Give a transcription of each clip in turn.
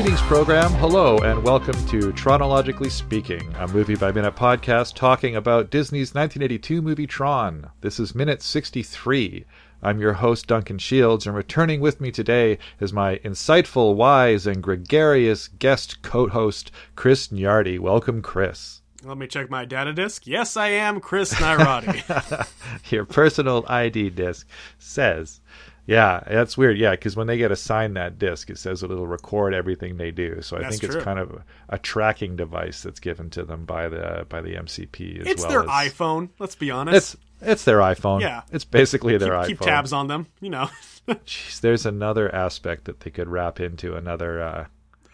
Greetings, program. Hello, and welcome to Chronologically Speaking, a movie by minute podcast talking about Disney's 1982 movie Tron. This is minute 63. I'm your host, Duncan Shields, and returning with me today is my insightful, wise, and gregarious guest co host, Chris Nyardi. Welcome, Chris. Let me check my data disk. Yes, I am Chris Nyardi. your personal ID disc says yeah, that's weird. Yeah, because when they get assigned that disc, it says it'll record everything they do. So I That's think it's true. kind of a, tracking device that's given to them by the by the MCP as it's well their as iPhone. Let's be honest. it's it's their iPhone. Yeah. it's basically their keep, iPhone. keep tabs on them. You know. Jeez, there's another aspect that they could wrap into another. Uh,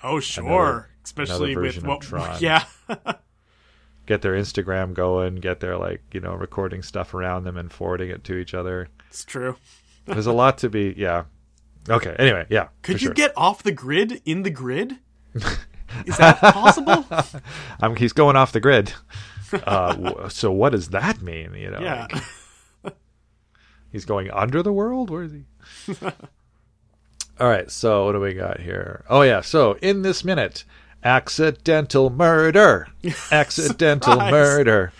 oh sure, Another- especially another with what. Tron. Yeah. get their Instagram going, get their like you know recording stuff around them and forwarding it to each other. it's true. There's a lot to be. Yeah. Okay. Anyway, yeah. Could you sure. get off the grid in the grid? Is that possible? Um, he's going off the grid. Uh, w- so what does that mean? You know, yeah. like, he's going under the world. Where is he? All right. So what do we got here? Oh yeah. So in this minute, accidental murder. Accidental murder.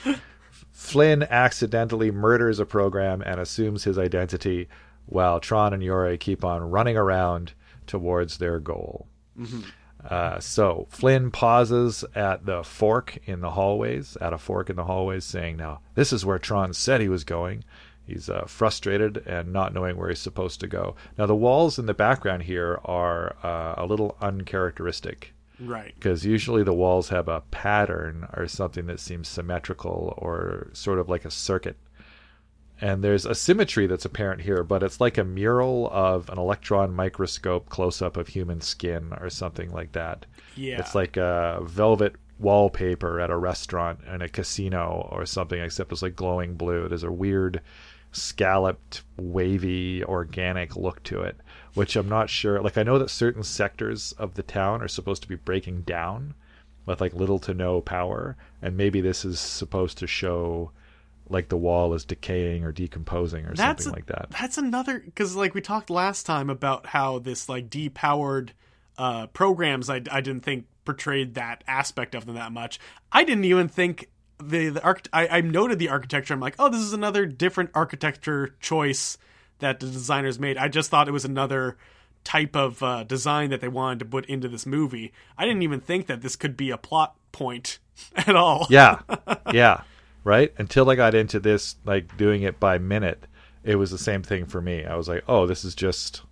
Flynn accidentally murders a program and assumes his identity, while Tron and Yori keep on running around towards their goal. Uh, so Flynn pauses at the fork in the hallways, at a fork in the hallways, saying, "Now this is where Tron said he was going." He's uh, frustrated and not knowing where he's supposed to go. Now the walls in the background here are uh, a little uncharacteristic right. because usually the walls have a pattern or something that seems symmetrical or sort of like a circuit. And there's a symmetry that's apparent here, but it's like a mural of an electron microscope close up of human skin or something like that. Yeah. It's like a velvet wallpaper at a restaurant and a casino or something, except it's like glowing blue. There's a weird scalloped, wavy, organic look to it, which I'm not sure. Like, I know that certain sectors of the town are supposed to be breaking down with like little to no power, and maybe this is supposed to show like the wall is decaying or decomposing or That's something a- like that. That's another because like we talked last time about how this like depowered uh, programs I, I didn't think portrayed that aspect of them that much. I didn't even think the the arch- I, I noted the architecture. I'm like, oh, this is another different architecture choice that the designers made. I just thought it was another type of uh, design that they wanted to put into this movie. I didn't even think that this could be a plot point at all. yeah yeah right until i got into this like doing it by minute it was the same thing for me i was like oh this is just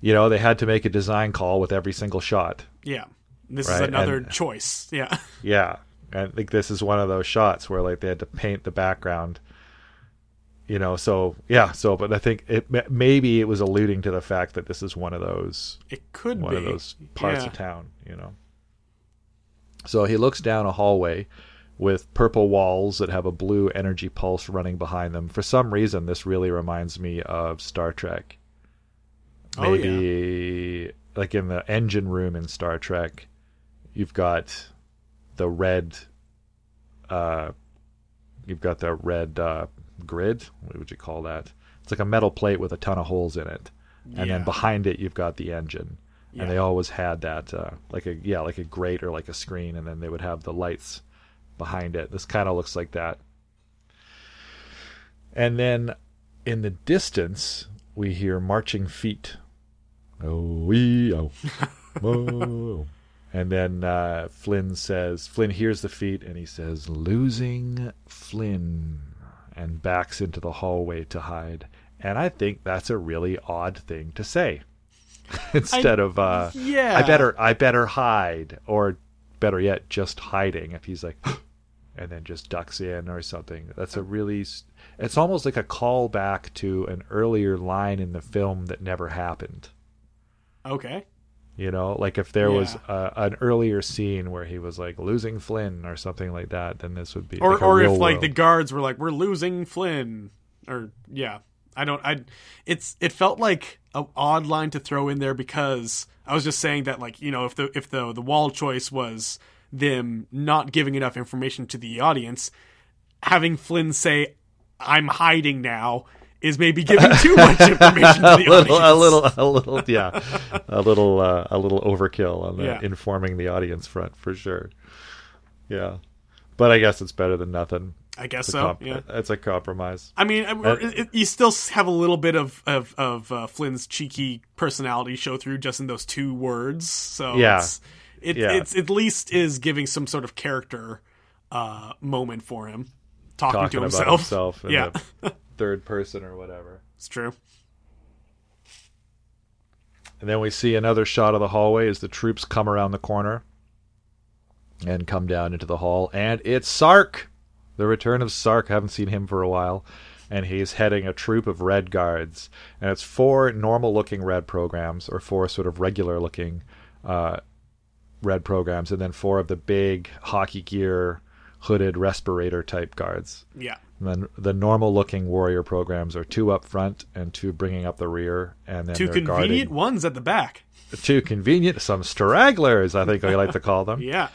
you know they had to make a design call with every single shot Yeah. This Right, is another and- choice. Yeah. yeah i think this is one of those shots where like they had to paint the background you know so yeah so but i think it maybe it was alluding to the fact that this is one of those It could one be of those parts Yeah. of town, you know. So he looks down a hallway with purple walls that have a blue energy pulse running behind them. For some reason, this really reminds me of Star Trek. Oh, yeah. Maybe like in the engine room in Star Trek, you've got the red. Uh, you've got the red uh, grid. What would you call that? It's like a metal plate with a ton of holes in it, and Yeah. then behind it you've got the engine. Yeah. And they always had that, uh, like a yeah, like a grate or like a screen, and then they would have the lights behind it. This kind of looks like that. And then in the distance, we hear marching feet. Oh, wee, oh, whoa. And then uh, Flynn says, Flynn hears the feet and he says, losing Flynn, and backs into the hallway to hide. And I think that's a really odd thing to say. Instead of, uh, Yeah. I better, I better hide, or better yet, just hiding. If he's like, and then just ducks in or something. That's a really it's almost like a callback to an earlier line in the film that never happened. Okay. You know, like if there was Yeah. uh, an earlier scene where he was like losing Flynn or something like that, then this would be Or like a or if like world. the guards were like, we're losing Flynn, or yeah, I don't. I it's it felt like an odd line to throw in there because I was just saying that like you know if the if the the wall choice was them not giving enough information to the audience, having Flynn say, "I'm hiding now." is maybe giving too much information to the a little, audience. a little, a little, yeah, a little, uh, a little overkill on the Yeah. informing the audience front for sure. Yeah, but I guess it's better than nothing. I guess so. comp- Yeah. it's a compromise. I mean, it, it- you still have a little bit of of, of uh, Flynn's cheeky personality show through just in those two words. So Yeah. It, Yeah. it's at least is giving some sort of character uh, moment for him, talking, Talking to himself. himself in yeah, the third person or whatever. it's true. And then we see another shot of the hallway as the troops come around the corner and come down into the hall. And it's Sark! The return of Sark. I Haven't seen him for a while. And he's heading a troop of red guards. And it's four normal looking red programs, or four sort of regular looking uh, red programs, and then four of the big hockey gear, hooded respirator type guards. Yeah, And then the normal looking warrior programs are two up front and two bringing up the rear. And then two convenient ones at the back. too convenient. Some stragglers, I think I like to call them. Yeah,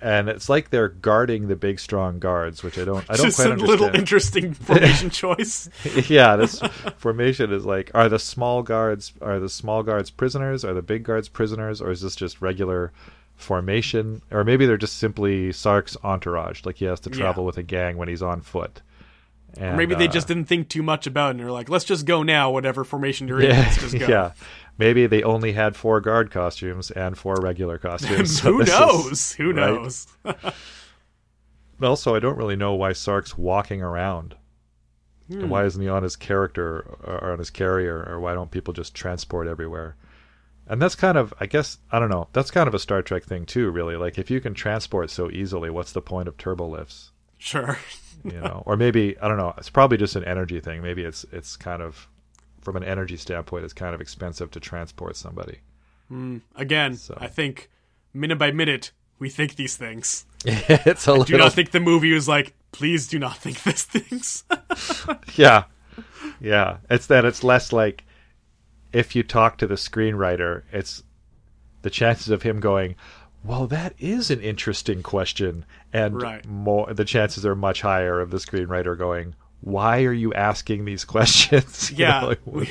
And it's like they're guarding the big strong guards, which I don't I don't just quite a little interesting formation choice. yeah, this formation is like are the small guards are the small guards prisoners, are the big guards prisoners, or is this just regular formation? Or maybe they're just simply Sark's entourage, like he has to travel Yeah. with a gang when he's on foot. And, Maybe they uh, just didn't think too much about it and they're like, let's just go now, whatever formation you're in. yeah, Let's just go. yeah. Maybe they only had four guard costumes and four regular costumes. so Who this is- knows? Who right? knows? Also, I don't really know why Sark's walking around. And why isn't he on his character or on his carrier, or why don't people just transport everywhere? And that's kind of, I guess, I don't know. That's kind of a Star Trek thing too, really. Like, if you can transport so easily, what's the point of turbo lifts? Sure. You know, or maybe I don't know. It's probably just an energy thing. Maybe it's it's kind of, from an energy standpoint, it's kind of expensive to transport somebody. Hmm. Again, So. I think minute by minute we think these things. it's a Do little, not think the movie was like, please do not think these things. Yeah. Yeah. It's that it's less like if you talk to the screenwriter, it's the chances of him going, Well, that is an interesting question. And Right. more the chances are much higher of the screenwriter going, Why are you asking these questions? Yeah. know, like, we,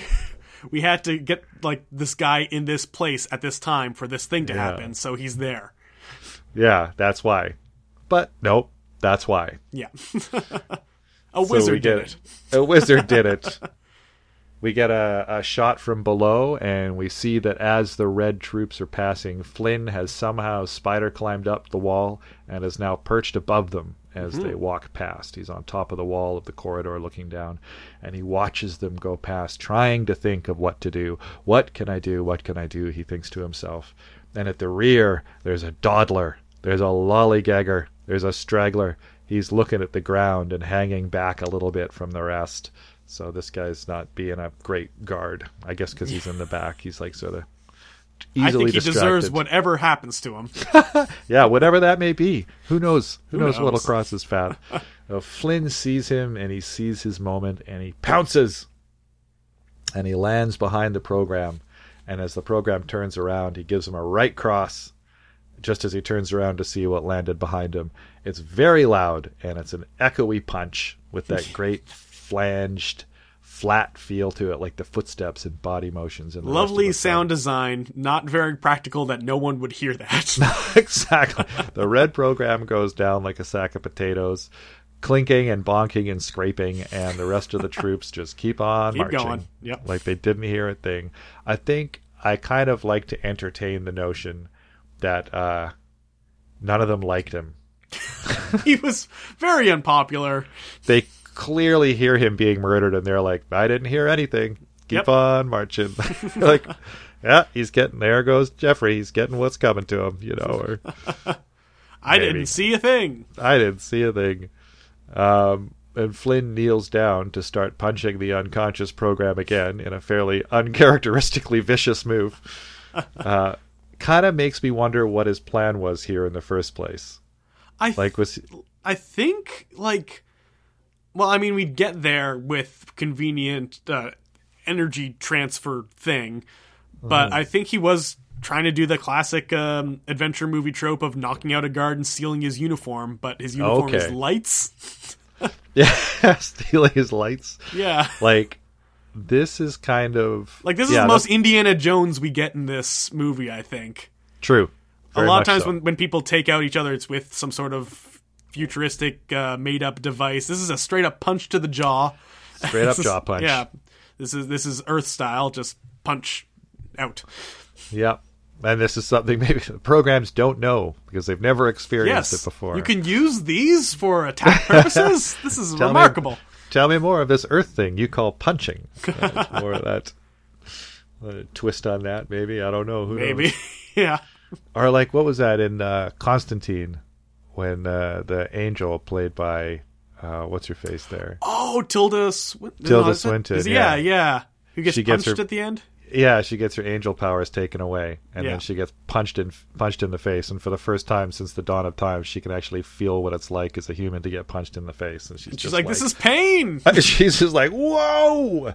we had to get like this guy in this place at this time for this thing to Yeah. happen, so he's there. yeah, that's why. But nope, that's why. Yeah. A wizard did it. A wizard did it. We get a, a shot from below, and we see that as the red troops are passing, Flynn has somehow spider climbed up the wall and is now perched above them as they hmm. walk past. He's on top of the wall of the corridor looking down, and he watches them go past, trying to think of what to do. What can I do? What can I do? He thinks to himself. And at the rear, there's a dawdler, there's a lollygagger, there's a straggler. He's looking at the ground and hanging back a little bit from the rest. So this guy's not being a great guard, I guess, because he's in the back. He's like sort of easily I think he distracted. deserves whatever happens to him. Yeah, whatever that may be. Who knows? Who, Who knows, what'll cross his path? uh, Flynn sees him and he sees his moment and he pounces and he lands behind the program. And as the program turns around, he gives him a right cross just as he turns around to see what landed behind him. It's very loud and it's an echoey punch with that great flanged, flat feel to it, like the footsteps and body motions. And the rest of Lovely sound design, not very practical that no one would hear that. exactly. The red program goes down like a sack of potatoes, clinking and bonking and scraping, and the rest of the troops just keep on Keep marching. going. Yep. Like they didn't hear a thing. I think I kind of like to entertain the notion that uh, none of them liked him. he was very unpopular. They clearly hear him being murdered, and they're like, "I didn't hear anything. Keep Yep. on marching." like, yeah, he's getting there. Goes Jeffrey. He's getting what's coming to him. You know, or I Maybe. didn't see a thing. I didn't see a thing. Um, and Flynn kneels down to start punching the unconscious program again in a fairly uncharacteristically vicious move. Uh, kind of makes me wonder what his plan was here in the first place. I Like, was I think like well, I mean we'd get there with convenient uh, energy transfer thing, but Mm-hmm. I think he was trying to do the classic um, adventure movie trope of knocking out a guard and stealing his uniform, but his uniform is lights. yeah stealing his lights? Yeah. Like, this is kind of Like this is yeah, the most that's Indiana Jones we get in this movie, I think. true. a lot of times so. when, when people take out each other, it's with some sort of futuristic uh, made up device. This is a straight up punch to the jaw. straight up is- jaw punch. Yeah. This is this is Earth style, just punch out. Yep. And this is something maybe the programs don't know because they've never experienced Yes. it before. You can use these for attack purposes. this is Tell me- remarkable. Tell me more of this Earth thing you call punching. Uh, more of that uh, twist on that, maybe. I don't know. Who? Maybe. yeah. Or like, what was that in uh, Constantine when uh, the angel played by uh, what's her face there? Oh, Tilda Swin- Tilda no, it- Swinton, yeah, yeah. yeah. Who gets She gets punched her- at the end? Yeah, she gets her angel powers taken away, and Yeah. then she gets punched in punched in the face. And for the first time since the dawn of time, she can actually feel what it's like as a human to get punched in the face. And she's, She's just like, "This is pain." she's just like, whoa,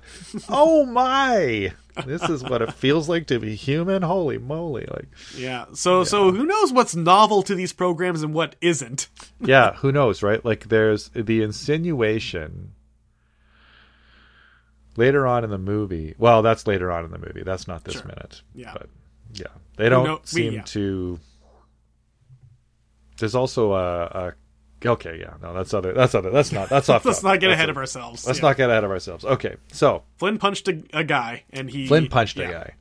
oh my, this is what it feels like to be human. Holy moly! Like, Yeah. So so who knows what's novel to these programs and what isn't? yeah, who knows, right? Like, there's the insinuation later on in the movie. Well, that's later on in the movie. That's not this Sure. minute. Yeah. but yeah, they don't we- seem yeah. to. There's also a, a. Okay, yeah, no, that's other. That's other. That's not. That's off. Let's not get That's ahead a- of ourselves. Let's Yeah. not get ahead of ourselves. Okay, so Flynn punched a, a guy, and he Flynn punched yeah, a guy.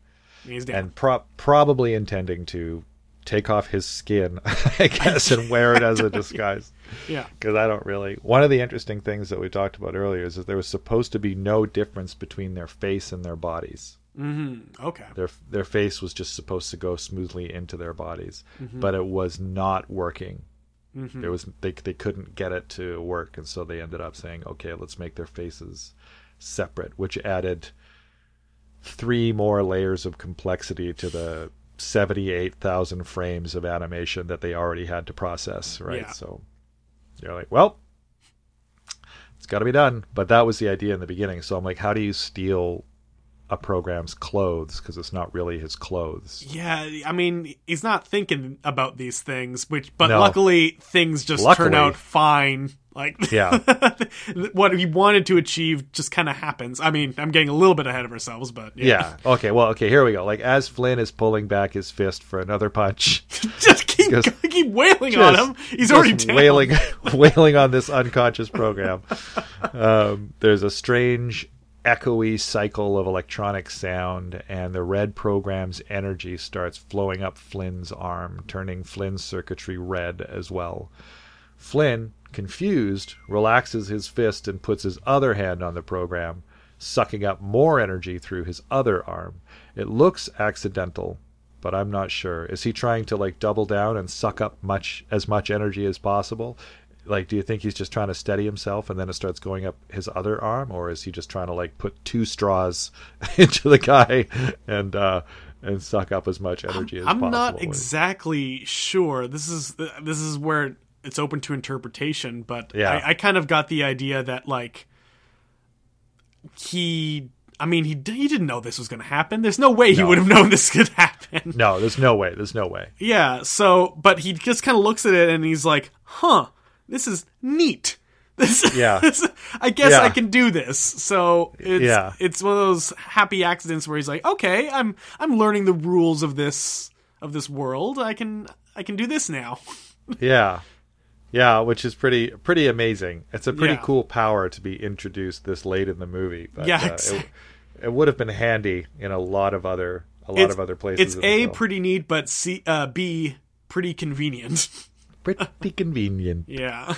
He's down. and pro- probably intending to take off his skin, I guess, and wear it as a disguise. Yeah. Because I don't really. One of the interesting things that we talked about earlier is that there was supposed to be no difference between their face and their bodies. Mm-hmm. Okay. Their their face was just supposed to go smoothly into their bodies, Mm-hmm. but it was not working. There was they they couldn't get it to work, and so they ended up saying, "Okay, let's make their faces separate," which added three more layers of complexity to the seventy-eight thousand frames of animation that they already had to process. Right, Yeah. so you're like, well. It's got to be done, but that was the idea in the beginning. So I'm like, how do you steal a program's clothes because it's not really his clothes? Yeah, I mean, he's not thinking about these things, which, but No. luckily things just Luckily. turn out fine. Like, Yeah. what he wanted to achieve just kind of happens. I mean, I'm getting a little bit ahead of ourselves, but yeah, Yeah. Okay. Well. Okay. Here we go. Like as Flynn is pulling back his fist for another punch, just keep Just- keep wailing on him. He's already down. wailing, wailing on this unconscious program. Um, there's a strange, echoey cycle of electronic sound, and the red program's energy starts flowing up Flynn's arm, turning Flynn's circuitry red as well. Flynn, confused, relaxes his fist and puts his other hand on the program, sucking up more energy through his other arm. It looks accidental, but I'm not sure. Is he trying to like double down and suck up much as much energy as possible? Like, do you think he's just trying to steady himself and then it starts going up his other arm, or is he just trying to like put two straws into the guy and uh, and suck up as much energy as I'm possible? not exactly sure. This is this is where it's open to interpretation, but Yeah. I, I kind of got the idea that like he. I mean, he he didn't know this was going to happen. There's no way he would have known this could happen. No, there's no way. There's no way. Yeah. So, but he just kind of looks at it and he's like, "Huh, this is neat." This, Yeah. this- I guess Yeah. I can do this. So it's Yeah. it's one of those happy accidents where he's like, "Okay, I'm I'm learning the rules of this of this world. I can I can do this now." Yeah. Yeah, which is pretty pretty amazing. It's a pretty Yeah. cool power to be introduced this late in the movie. But, Yeah, uh, it, it would have been handy in a lot of other a lot it's, of other places. It's a pretty neat, but c uh, b pretty convenient. pretty convenient. yeah.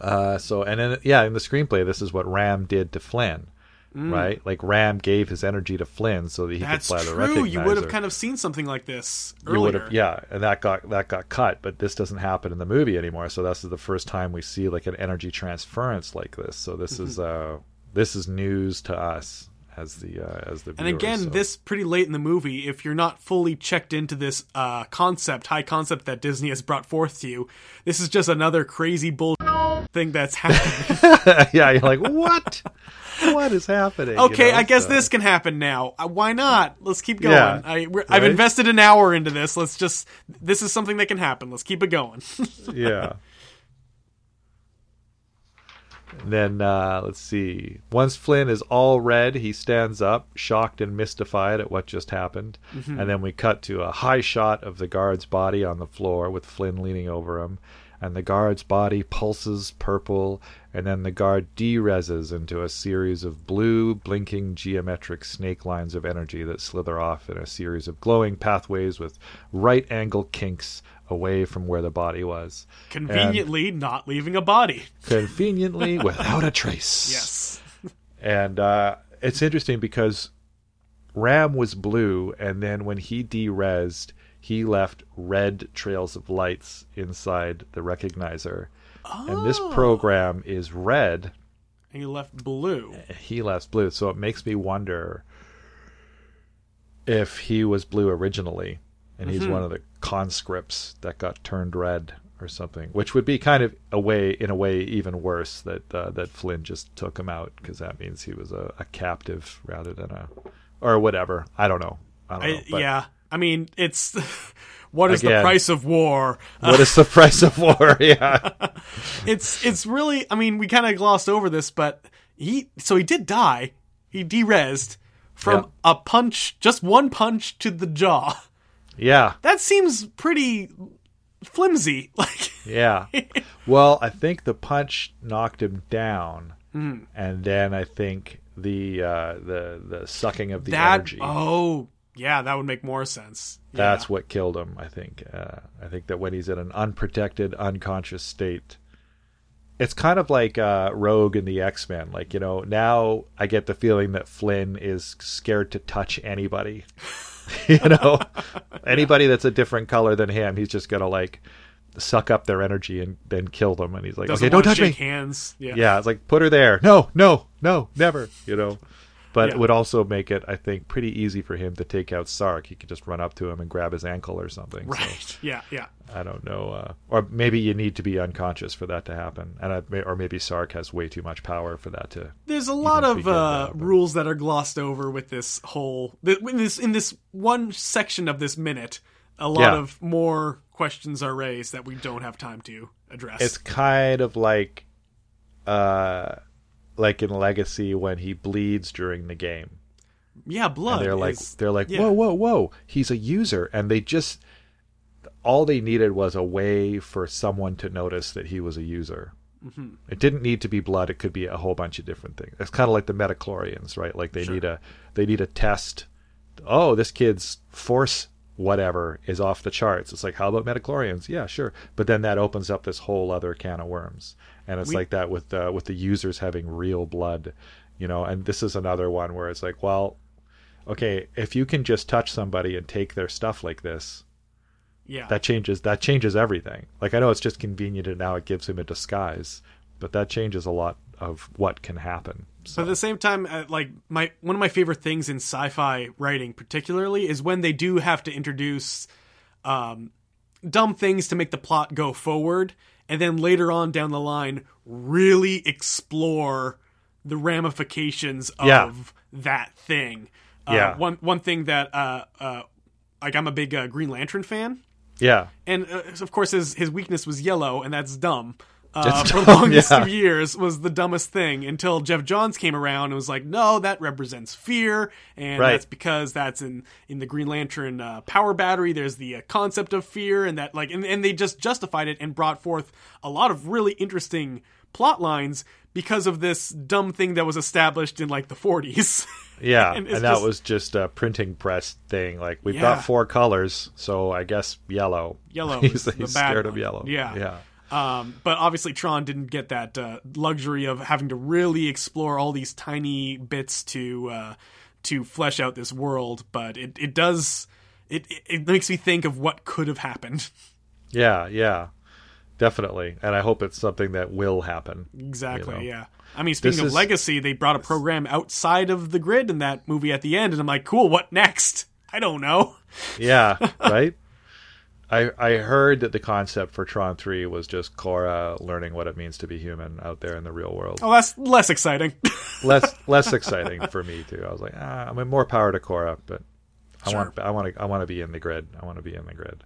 Uh, so and then yeah, in the screenplay, this is what Ram did to Flynn, right? Like Ram gave his energy to Flynn so that he Mm. That's could fly the true. You would have kind of seen something like this You would earlier. have, yeah, and that got that got cut, but this doesn't happen in the movie anymore. So this is the first time we see like an energy transference like this. So this is Mm-hmm. uh this is news to us as the uh, as the And again, so- this pretty late in the movie, if you're not fully checked into this uh, concept, high concept that Disney has brought forth to you, this is just another crazy bull thing that's happening. yeah, you're like what? what is happening? You okay, know, I guess so- this can happen now. Uh, why not? Let's keep going. Yeah, I, we're, I've right? invested an hour into this. Let's just. This is something that can happen. Let's keep it going. yeah. Then uh, let's see. Once Flynn is all red, he stands up, shocked and mystified at what just happened. And then we cut to a high shot of the guard's body on the floor with Flynn leaning over him. And the guard's body pulses purple, and then the guard derezzes into a series of blue, blinking geometric snake lines of energy that slither off in a series of glowing pathways with right angle kinks away from where the body was. Conveniently not leaving a body. Conveniently without a trace. Yes. And uh, it's interesting because Ram was blue, and then when he derezzed, he left red trails of lights inside the recognizer. Oh. And this Oh. program is red, And he left blue. he left blue. So it makes me wonder if he was blue originally, and he's one of the conscripts that got turned red or something, which would be kind of a way, in a way, even worse that uh, that Flynn just took him out because that means he was a, a captive rather than a or whatever. I don't know. I don't know. I, yeah. I mean, it's what is the price of war? What is the price of war? Yeah. it's it's really. I mean, we kind of glossed over this, but he so he did die. He derezzed from Yeah. a punch, just one punch to the jaw. Yeah. That seems pretty flimsy. Like, Yeah. well, I think the punch knocked him down, Hmm. and then I think the uh, the the sucking of the that. energy. Oh, yeah, that would make more sense. Yeah. That's what killed him. I think. Uh, I think that when he's in an unprotected, unconscious state, it's kind of like uh, Rogue in the X Men. Like you know, now I get the feeling that Flynn is scared to touch anybody. you know, anybody that's a different color than him, he's just gonna like suck up their energy and then kill them. And he's like, Doesn't okay, don't touch me. hands. Yeah. Yeah, it's like put her there. No, no, no, never. You know, but Yeah. it would also make it, I think, pretty easy for him to take out Sark. He could just run up to him and grab his ankle or something. So, Right. Yeah. Yeah. I don't know, uh, or maybe you need to be unconscious for that to happen, and I, or maybe Sark has way too much power for that to. There's a lot of uh, rules that are glossed over with this whole in this in this one section of this minute. A lot Yeah. of more questions are raised that we don't have time to address. It's kind of like, uh, like in Legacy when he bleeds during the game. yeah, blood. and they're like is- they're like yeah. whoa whoa whoa he's a user and they just all they needed was a way for someone to notice that he was a user Mm-hmm. it didn't need to be blood it could be a whole bunch of different things it's kind of like the midi-chlorians right like they Sure. need a they need a test oh this kid's force whatever is off the charts it's like how about midi-chlorians yeah sure but then that opens up this whole other can of worms and it's We- like that with uh, with the users having real blood you know and this is another one where it's like well okay, if you can just touch somebody and take their stuff like this, yeah. that changes that changes everything. Like I know it's just convenient and now it gives him a disguise, but that changes a lot of what can happen. But So at the same time, uh, like my one of my favorite things in sci-fi writing, particularly, is when they do have to introduce um, dumb things to make the plot go forward, and then later on down the line, really explore the ramifications of Yeah. that thing. Uh, Yeah. One one thing that uh, uh, like I'm a big uh, Green Lantern fan, yeah, and uh, of course his his weakness was yellow, and that's dumb. Uh, for dumb, longest yeah. of years was the dumbest thing until Jeff Johns came around and was like, "No, that represents fear, and Right. that's because that's in in the Green Lantern uh, power battery. There's the uh, concept of fear, and that like, and, and they just justified it and brought forth a lot of really interesting plot lines because of this dumb thing that was established in like the 40s. yeah, And and, that just- was just a printing press thing. Like we've Yeah. got four colors, so I guess yellow. Yellow he's he's scared of yellow. Yeah. yeah, Um, but obviously, Tron didn't get that uh, luxury of having to really explore all these tiny bits to uh, to flesh out this world. But it, it does it, it makes me think of what could have happened. yeah, yeah, definitely. And I hope it's something that will happen. Exactly. You know. Yeah. I mean, speaking This of is- legacy, they brought a program outside of the grid in that movie at the end, and I'm like, cool. What next? I don't know. Yeah, right. I I heard that the concept for Tron Three was just Quorra learning what it means to be human out there in the real world. Oh, that's less exciting. Less less exciting for me too. I was like, ah, I mean, more power to Quorra, but I Sure. want I want to I want to be in the grid. I want to be in the grid.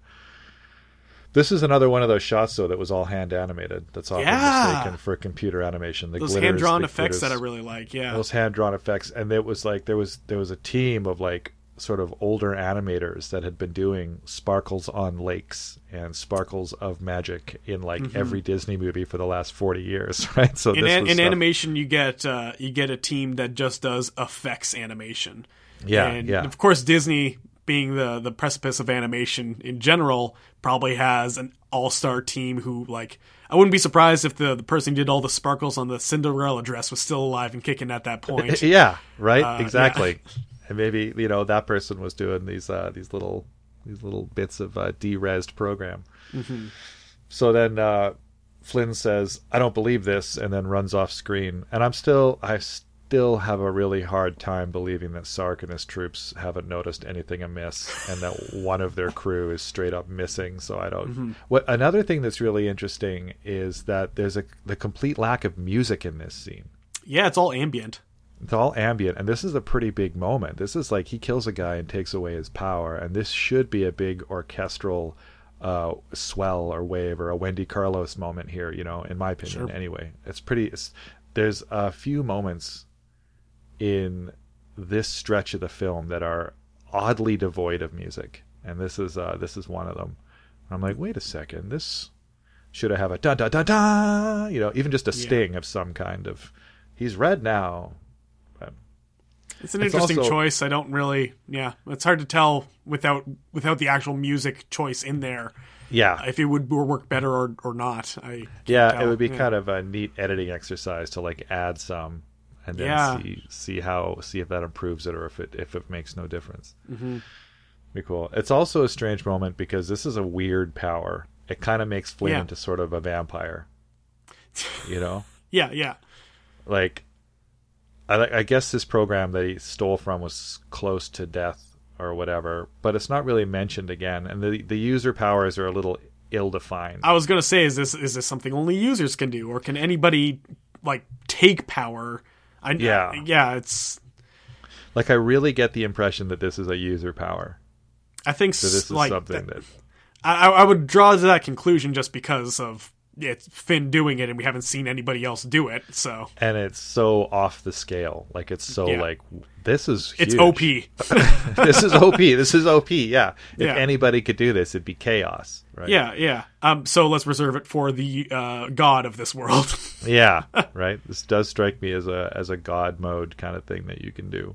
This is another one of those shots though that was all hand animated. That's often Yeah. mistaken for computer animation. The Those hand drawn effects that I really like. Yeah. those hand drawn effects, and it was like there was there was a team of like sort of older animators that had been doing sparkles on lakes and sparkles of magic in like every Disney movie for the last forty years, right? So in, this an, in stuff- animation, you get uh, you get a team that just does effects animation. Yeah, and yeah. of course Disney, being the the precipice of animation in general, probably has an all star team who like. I wouldn't be surprised if the, the person who did all the sparkles on the Cinderella dress was still alive and kicking at that point. yeah, right, Uh, exactly. And maybe you know that person was doing these uh, these little these little bits of uh, de-rezzed program. Mm-hmm. So then uh, Flynn says, "I don't believe this," and then runs off screen. And I'm still I still have a really hard time believing that Sark and his troops haven't noticed anything amiss, and that one of their crew is straight up missing. So I don't. Mm-hmm. What another thing that's really interesting is that there's a the complete lack of music in this scene. yeah, it's all ambient. It's all ambient, and this is a pretty big moment. This is like he kills a guy and takes away his power, and this should be a big orchestral uh, swell or wave or a Wendy Carlos moment here. You know, in my opinion, Sure. anyway. It's pretty. It's, there's a few moments in this stretch of the film that are oddly devoid of music, and this is uh, this is one of them. I'm like, wait a second, this should have a da da da da. You know, even just a Yeah. sting of some kind of. He's red now. It's an It's interesting also- choice. I don't really, yeah, it's hard to tell without without the actual music choice in there Yeah, if it would work better or, or not. I yeah, tell. it would be Yeah. kind of a neat editing exercise to like add some, and then Yeah. see see how see if that improves it or if it if it makes no difference. Mm-hmm. Be cool. It's also a strange moment because this is a weird power. It kind of makes Flynn Yeah. into sort of a vampire. You know, yeah, yeah. like I, I guess this program that he stole from was close to death or whatever, but it's not really mentioned again, and the the user powers are a little ill defined. I was gonna say, is this is this something only users can do, or can anybody like take power? I, Yeah. yeah. It's Like I really get the impression that this is a user power. I think So this is like something that I, I would draw to that conclusion just because of it's Finn doing it, and we haven't seen anybody else do it. So and it's so off the scale. Like it's so Yeah. like this is it's. OP. this is OP. This is OP. Yeah. If Yeah. anybody could do this, it'd be chaos. Right. yeah, yeah. Um. So let's reserve it for the uh, god of this world. Yeah. Right. This does strike me as a as a god mode kind of thing that you can do,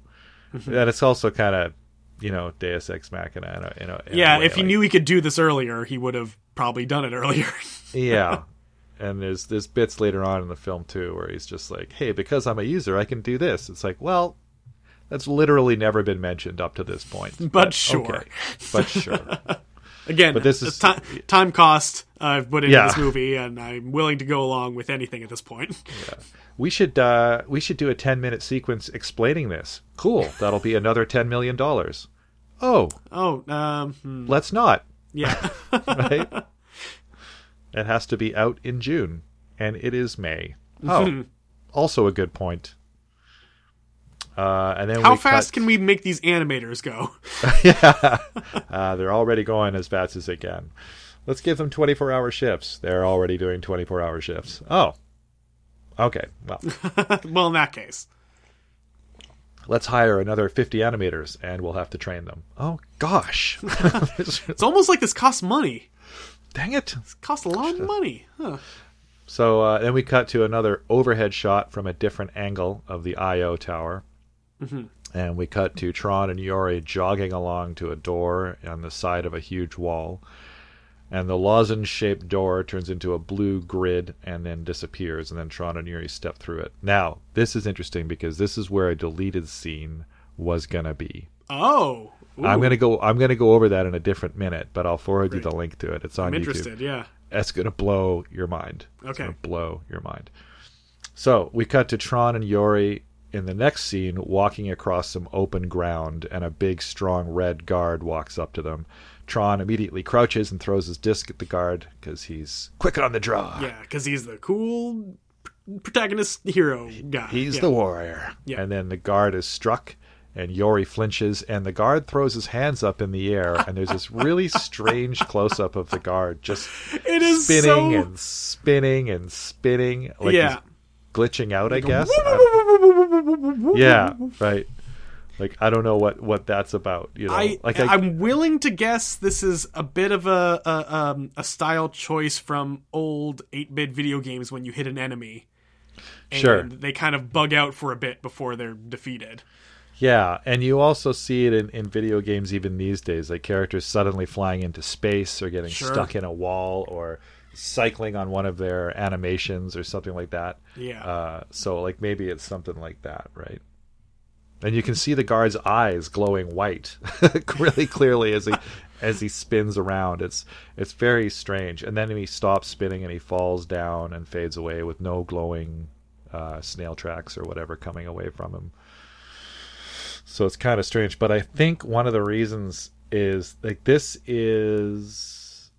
Mm-hmm. and it's also kind of you know Deus Ex Machina. In a, in a, in yeah. If he like- knew he could do this earlier, he would have probably done it earlier. Yeah. And there's there's bits later on in the film too where he's just like, "Hey, because I'm a user, I can do this." It's like, well, that's literally never been mentioned up to this point. But sure. But sure. Again, But this is- ti- time cost I've put into Yeah. this movie, and I'm willing to go along with anything at this point. we should uh, we should do a 10 minute sequence explaining this. Cool. That'll be another 10 million dollars. Oh, Oh, um, hmm, let's not. yeah. Right? It has to be out in June and it is May. Oh. also a good point. Uh, and then How fast cut- can we make these animators go? yeah. Uh, they're already going as fast as they can. Let's give them 24 hour shifts. They're already doing 24 hour shifts. Oh. Okay. Well, well, in that case, let's hire another 50 animators and we'll have to train them. Oh, gosh. it's almost like this costs money. Dang it. It costs a lot of money. Huh. So uh, then we cut to another overhead shot from a different angle of the IO tower. And we cut to Tron and Yori jogging along to a door on the side of a huge wall. And the lozenge shaped door turns into a blue grid and then disappears. And then Tron and Yori step through it. Now, this is interesting because this is where a deleted scene was going to be. Oh, Ooh, I'm gonna go. I'm gonna go over that in a different minute, but I'll forward you the link to it. It's on I'm YouTube interested. Yeah. that's going to blow your mind. It's Okay. to blow your mind. So we cut to Tron and Yori in the next scene walking across some open ground, and a big, strong red guard walks up to them. Tron immediately crouches and throws his disc at the guard because he's quick on the draw. Yeah, because he's the cool protagonist hero guy. He's yeah. the warrior. Yeah. And then the guard is struck and Yori flinches, and the guard throws his hands up in the air, and there's this really strange close up of the guard just It is spinning so- and spinning and spinning, like Yeah. glitching out. I guess. I- yeah, right. Like I don't know what what that's about. You know, I, like I, I'm willing to guess this is a bit of a a, um, a style choice from old 8-bit video games when you hit an enemy. And Sure. They kind of bug out for a bit before they're defeated. Yeah, and you also see it in, in video games even these days, like characters suddenly flying into space or getting Sure. stuck in a wall or cycling on one of their animations or something like that. Yeah. Uh, so like maybe it's something like that, right? And you can see the guard's eyes glowing white really clearly as he as he spins around. It's it's very strange. And then he stops spinning and he falls down and fades away with no glowing uh, snail tracks or whatever coming away from him. So it's kind of strange, but I think one of the reasons is like this is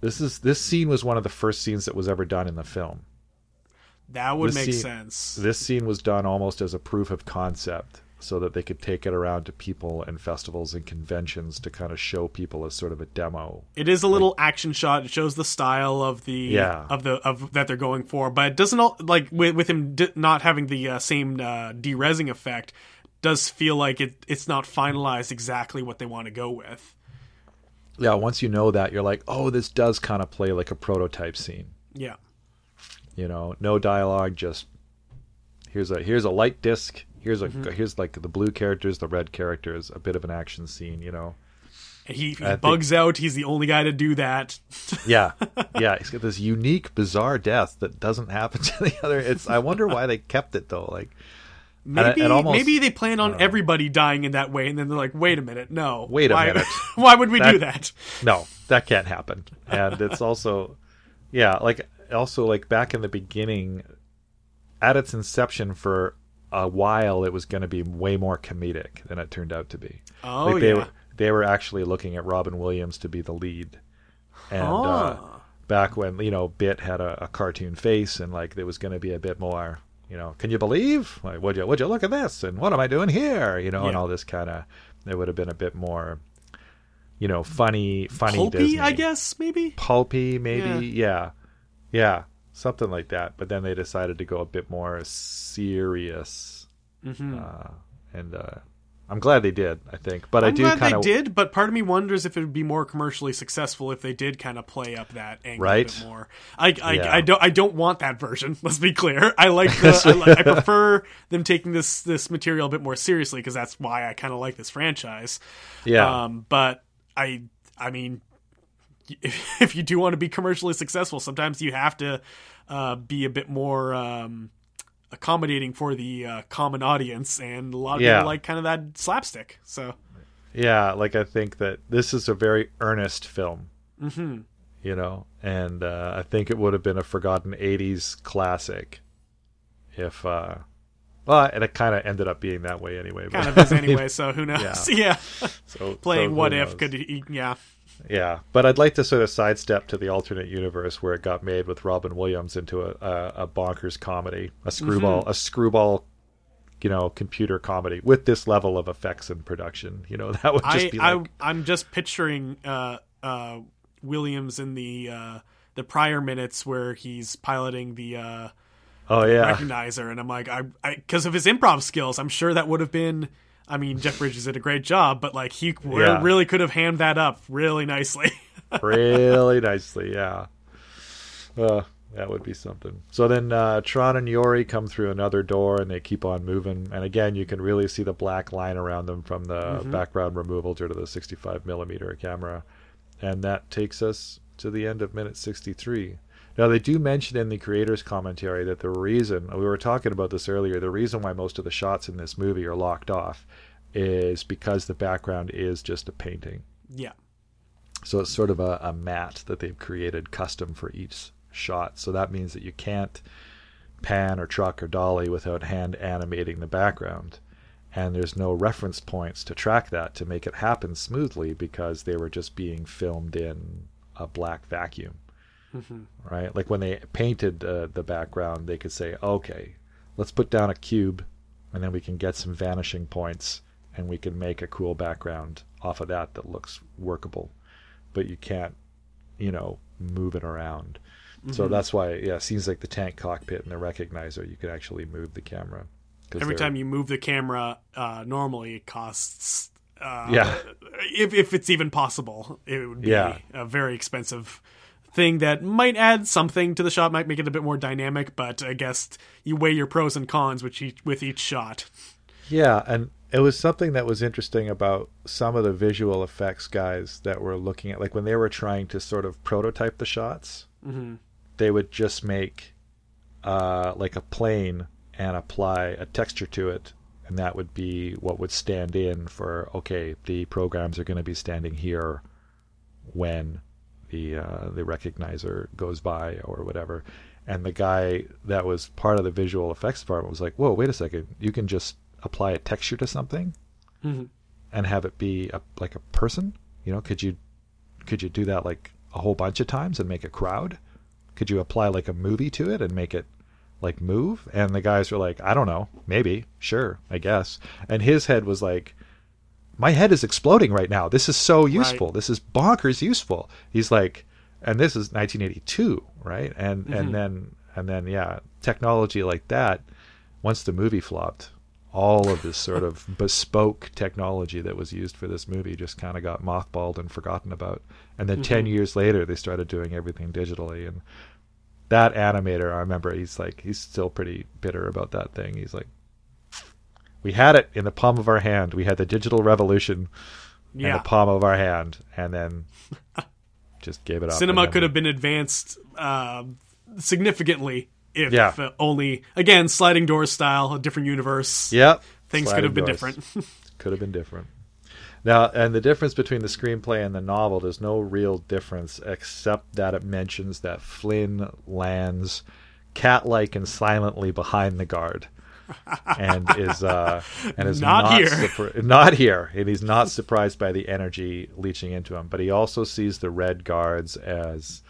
this is this scene was one of the first scenes that was ever done in the film. that would this make scene- sense. This scene was done almost as a proof of concept so that they could take it around to people and festivals and conventions to kind of show people as sort of a demo. It is a little action shot. It shows the style of the Yeah. of the of that they're going for, but it doesn't all, like with, with him di- not having the uh, same uh, derezzing effect. Does feel like it it's not finalized exactly what they want to go with. Yeah, once you know that, you're like, "Oh, this does kind of play like a prototype scene." Yeah, You know, no dialogue, just here's a here's a light disc, here's a Mm-hmm. here's like the blue characters, the red characters, a bit of an action scene, you know. He, he think- bugs out. He's the only guy to do that. Yeah, yeah. He's got this unique, bizarre death that doesn't happen to the other. It's. I wonder why they kept it though. Like, Maybe it almost- maybe they plan on everybody dying in that way, and then they're like, wait a minute, no, Wait a why, minute. why would we do That- that? no, that can't happen. And it's also, yeah, like also like back in the beginning, at its inception for a while, it was going to be way more comedic than it turned out to be. Oh like they yeah, were they were actually looking at Robin Williams to be the lead, and uh, Ah. back when you know Bit had a, a cartoon face and like there was going to be a bit more. You know, can you believe? Like, would you would you look at this? And what am I doing here? You know, and all this kind of. It would have been a bit more, you know, funny, funny pulpy, Disney, I guess maybe. pulpy, maybe, yeah. yeah, something like that. But then they decided to go a bit more serious, hmm uh, and uh, I'm glad they did. I think, but I I'm do glad kind they did, but part of me wonders if it would be more commercially successful if they did kind of play up that angle Right. a bit more. I, I, Yeah. I don't I don't want that version. Let's be clear. I like the I, li- I prefer them taking this this material a bit more seriously because that's why I kind of like this franchise. yeah, Um, but I I mean, if, if you do want to be commercially successful, sometimes you have to uh, be a bit more. Um, accommodating for the uh, common audience and a lot of Yeah. people like kind of that slapstick so yeah. Like I think that this is a very earnest film. hmm you know and uh, i think it would have been a forgotten 80s classic if uh well and it kind of ended up being that way anyway kind of is anyway. So who knows? Yeah, so playing so what if knows? could he, yeah. Yeah but i'd like to sort of sidestep to the alternate universe where it got made with robin williams into a, a, a bonkers comedy a screwball Mm-hmm. a screwball you know computer comedy with this level of effects and production you know that would just I, be like I I'm just picturing uh, uh, Williams in the uh, the prior minutes where he's piloting the uh, oh yeah recognizer, and I'm like, I because of his improv skills, I'm sure that would have been. I mean, Jeff Bridges did a great job, but like he Yeah. really could have hammed that up really nicely. really nicely. Yeah, uh, that would be something. So then uh, Tron and Yori come through another door, and they keep on moving. And again, you can really see the black line around them from the background removal due to the 65 millimeter camera, and that takes us to the end of minute 63. Now they do mention in the creator's commentary that the reason we were talking about this earlier, the reason why most of the shots in this movie are locked off is because the background is just a painting. yeah, So it's sort of a, a mat that they've created custom for each shot. So that means that you can't pan or truck or dolly without hand animating the background. And there's no reference points to track that to make it happen smoothly because they were just being filmed in a black vacuum. Right? Like when they painted uh, the background, they could say, okay, let's put down a cube and then we can get some vanishing points and we can make a cool background off of that that looks workable, but you can't, you know, move it around. So that's why, yeah, seems like the tank cockpit and the recognizer, you can actually move the camera. Every they're- time you move the camera, uh, normally it costs. Uh, Yeah. If if it's even possible, it would be Yeah. a very expensive thing that might add something to the shot, might make it a bit more dynamic. But I guess you weigh your pros and cons with each with each shot. Yeah, and it was something that was interesting about some of the visual effects guys that were looking at, like when they were trying to sort of prototype the shots, they would just make uh, like a plane and apply a texture to it, and that would be what would stand in for okay, the programs are going to be standing here when the uh, the recognizer goes by or whatever. And the guy that was part of the visual effects department was like, "Whoa, wait a second! You can just apply a texture to something and have it be a, like a person. You know, could you could you do that like a whole bunch of times and make a crowd? Could you apply like a movie to it and make it like move?" And the guys were like, "I don't know, maybe, sure, I guess." And his head was like, my head is exploding right now. This is so useful. This is bonkers useful. He's like, and this is 1982, right? And and mm-hmm. then and then yeah, technology like that. Once the movie flopped, all of this sort of bespoke technology that was used for this movie just kind of got mothballed and forgotten about. And then 10 mm-hmm. years later, they started doing everything digitally. And that animator, I remember, he's like, he's still pretty bitter about that thing. He's like, we had it in the palm of our hand. We had the digital revolution in the palm of our hand, and then just gave it up. cinema could have been advanced uh, significantly if Yeah. uh, only again sliding door style, a different universe. Yep. Things Sliding could have been doors. different. Could have been different. Now, and the difference between the screenplay and the novel, there's no real difference except that it mentions that Flynn lands cat-like and silently behind the guard, and is uh, and is Not here. surpri- not here, and he's not surprised by the energy leaching into him. But he also sees the red guards as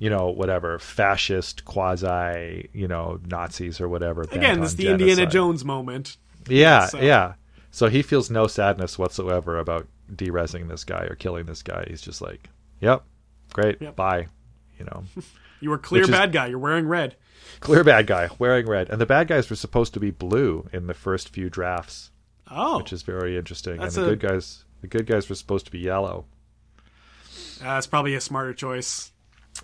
you know, whatever, fascist, quasi, you know, Nazis or whatever. Again, is the Indiana. Jones moment. Yeah, So- yeah. So he feels no sadness whatsoever about derezzing this guy or killing this guy. He's just like, "Yep, great, Yep. bye." You know, You were clear bad guy. You're wearing red. clear bad guy wearing red, and the bad guys were supposed to be blue in the first few drafts, Oh, which is very interesting. And the a- good guys, the good guys were supposed to be yellow. Uh, that's probably a smarter choice.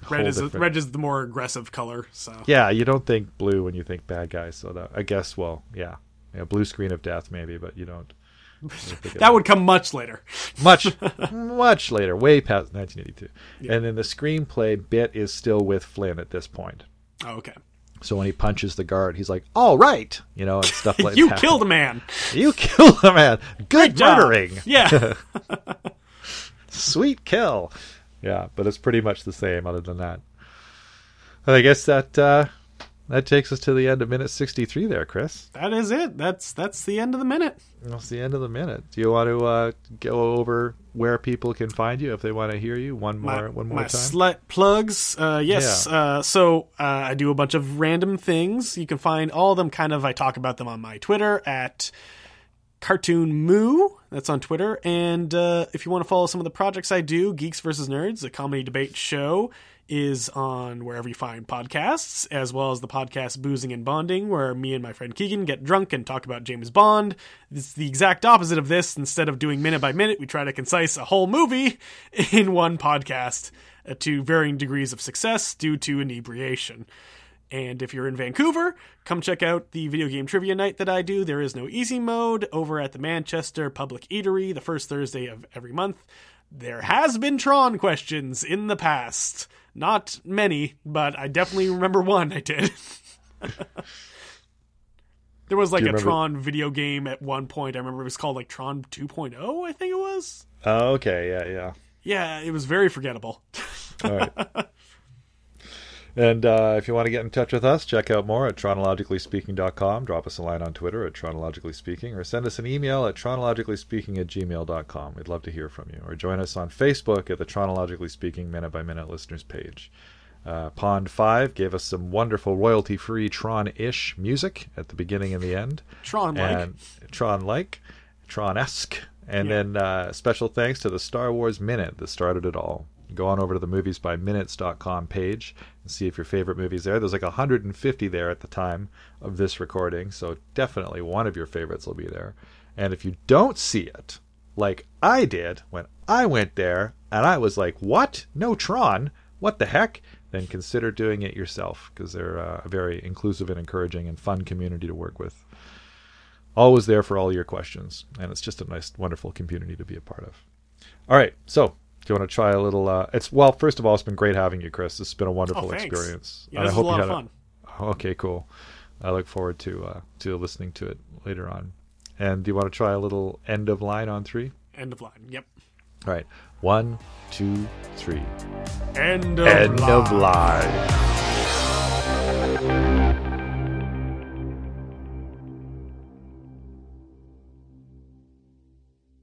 Red is a, red is the more aggressive color. So Yeah, you don't think blue when you think bad guys. So that, I guess, well, yeah, yeah, blue screen of death maybe, but you don't. You don't think of that would come much later. much much later way past 1982 and then the screenplay bit is still with flynn at this point. Oh, okay, so when he punches the guard he's like all right you know and stuff like you that. You killed a man. you killed a man. Good job. murdering. Yeah, sweet kill. Yeah but it's pretty much the same other than that. And i guess that uh that takes us to the end of minute 63 there chris that is it. That's that's the end of the minute. that's the end of the minute do you want to uh go over where people can find you if they want to hear you one more my, one more my time slut plugs. Uh, yes. Yeah. Uh, so uh, I do a bunch of random things. You can find all of them. Kind of. I talk about them on my Twitter at Cartoon Moo. That's on Twitter. And uh, if you want to follow some of the projects I do, Geeks versus Nerds, a comedy debate show, is on wherever you find podcasts, as well as the podcast Boozing and Bonding, where me and my friend Keegan get drunk and talk about James Bond. It's the exact opposite of this. Instead of doing minute by minute, we try to concise a whole movie in one podcast uh, to varying degrees of success due to inebriation. And if you're in Vancouver, come check out the video game trivia night that I do. There is no easy mode over at the Manchester Public Eatery the first Thursday of every month. There has been Tron questions in the past. Not many, but I definitely remember one I did. there was like a remember- Tron video game at one point. I remember it was called like Tron 2.0, I think it was. oh okay yeah yeah Yeah, it was very forgettable. All right. And uh, if you want to get in touch with us, check out more at chronologicallyspeaking.com. Drop us a line on Twitter at chronologicallyspeaking, or send us an email at chronologicallyspeaking at gmail.com. We'd love to hear from you. Or join us on Facebook at the Chronologically Speaking Minute by Minute listeners page. Uh, Pond 5 gave us some wonderful royalty free Tron ish music at the beginning and the end. Tron like. Tron like. Tron-esque. And Yeah. then uh, special thanks to the Star Wars Minute that started it all. Go on over to the moviesbyminutes.com page and see if your favorite movie's there. There's like 150 there at the time of this recording, so definitely one of your favorites will be there. And if you don't see it, like I did when I went there and I was like, what? No Tron? What the heck? Then consider doing it yourself because they're uh, a very inclusive and encouraging and fun community to work with. Always there for all your questions, and it's just a nice, wonderful community to be a part of. All right, so do you want to try a little? Uh, it's well, first of all, it's been great having you, Chris. This has been a wonderful Oh, experience. Yeah, And this I a hope lot you of had fun. Okay, cool. I look forward to uh, to listening to it later on. And do you want to try a little end of line on three? End of line. Yep. All right, one, two, three. End of End line. of line.